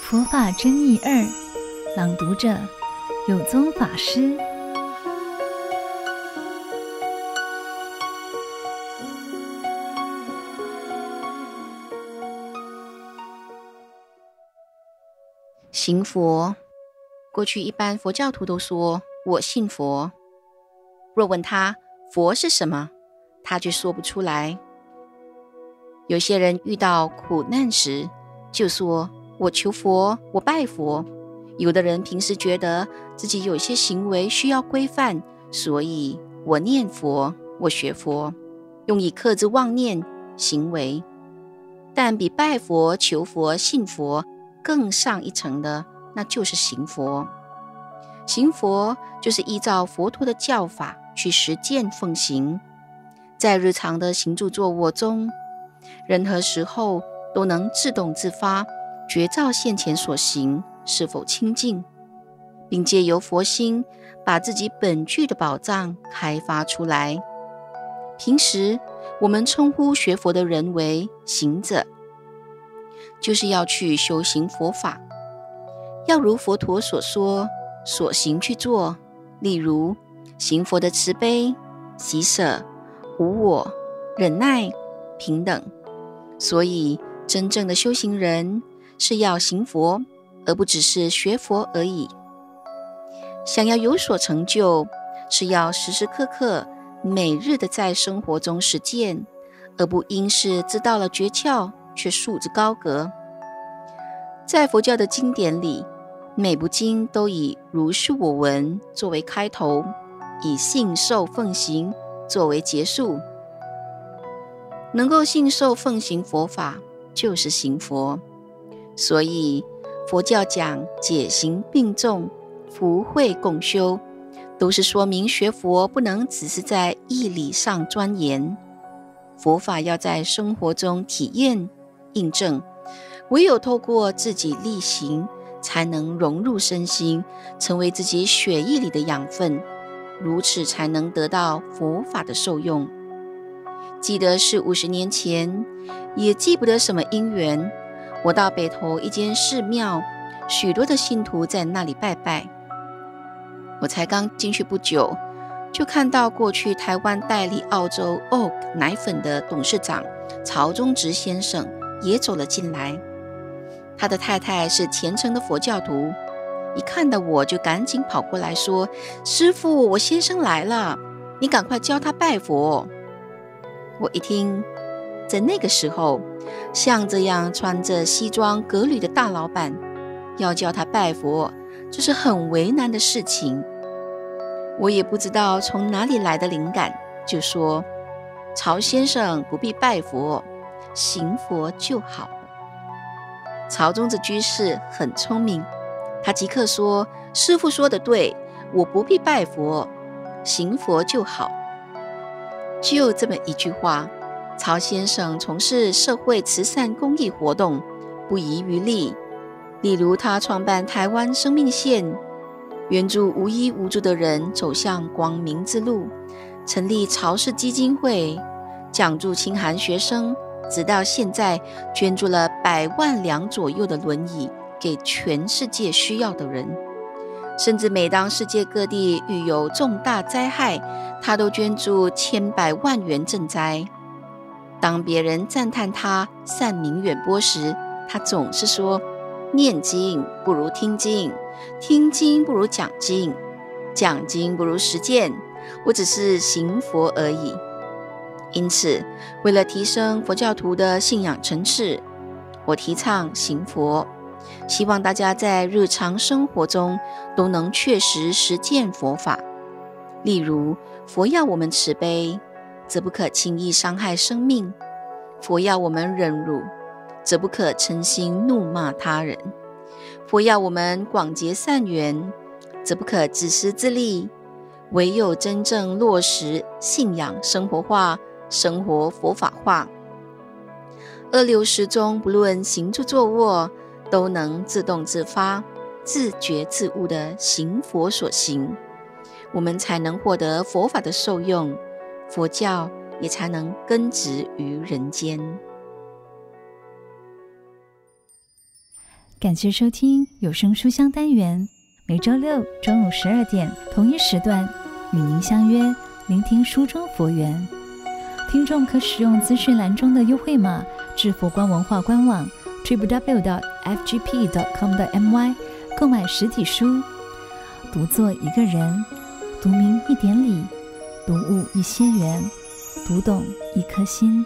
佛法真义二，朗读者有宗法师。行佛，过去一般佛教徒都说我信佛。若问他佛是什么，他却说不出来。有些人遇到苦难时，就说。我求佛，我拜佛。有的人平时觉得自己有些行为需要规范，所以我念佛，我学佛，用以克制妄念行为。但比拜佛、求佛、信佛更上一层的，那就是行佛。行佛就是依照佛陀的教法去实践奉行，在日常的行住坐卧中，任何时候都能自动自发。觉照现前所行是否清净，并借由佛心把自己本具的宝藏开发出来。平时我们称呼学佛的人为行者，就是要去修行佛法，要如佛陀所说所行去做。例如行佛的慈悲、喜舍、无我、忍耐、平等。所以真正的修行人。是要行佛，而不只是学佛而已。想要有所成就，是要时时刻刻、每日的在生活中实践，而不应是知道了诀窍却束之高阁。在佛教的经典里，每部经都以“如是我闻”作为开头，以信受奉行作为结束。能够信受奉行佛法，就是行佛。所以，佛教讲解行并重，福慧共修，都是说明学佛不能只是在义理上钻研，佛法要在生活中体验、印证。唯有透过自己力行，才能融入身心，成为自己血液里的养分，如此才能得到佛法的受用。记得是五十年前，也记不得什么因缘。我到北投一间寺庙，许多的信徒在那里拜拜。我才刚进去不久，就看到过去台湾代理澳洲 Oak 奶粉的董事长曹宗植先生也走了进来。他的太太是虔诚的佛教徒，一看到我就赶紧跑过来说：“师父，我先生来了，你赶快教他拜佛。”我一听。在那个时候，像这样穿着西装革履的大老板，要叫他拜佛，这是很为难的事情。我也不知道从哪里来的灵感，就说：“曹先生不必拜佛，行佛就好。”曹宗子居士很聪明，他即刻说：“师傅说的对，我不必拜佛，行佛就好。”就这么一句话。曹先生从事社会慈善公益活动，不遗余力。例如，他创办台湾生命线，援助无依无助的人走向光明之路；成立曹氏基金会，奖助清寒学生，直到现在捐助了百万两左右的轮椅给全世界需要的人。甚至每当世界各地遇有重大灾害，他都捐助千百万元赈灾。当别人赞叹他善名远播时，他总是说：“念经不如听经，听经不如讲经，讲经不如实践。我只是行佛而已。”因此，为了提升佛教徒的信仰层次，我提倡行佛，希望大家在日常生活中都能确实实践佛法。例如，佛要我们慈悲。则不可轻易伤害生命；佛要我们忍辱，则不可诚心怒骂他人；佛要我们广结善缘，则不可自私自利。唯有真正落实信仰生活化、生活佛法化，二六时中，不论行住坐卧，都能自动自发、自觉自悟地行佛所行，我们才能获得佛法的受用。佛教也才能根植于人间。感谢收听有声书香单元，每周六中午十二点同一时段与您相约，聆听书中佛缘。听众可使用资讯栏中的优惠码至佛光文化官网 www. fgp. com 的 my 购买实体书。读作一个人，读明一点理，读悟一些缘，读懂一颗心。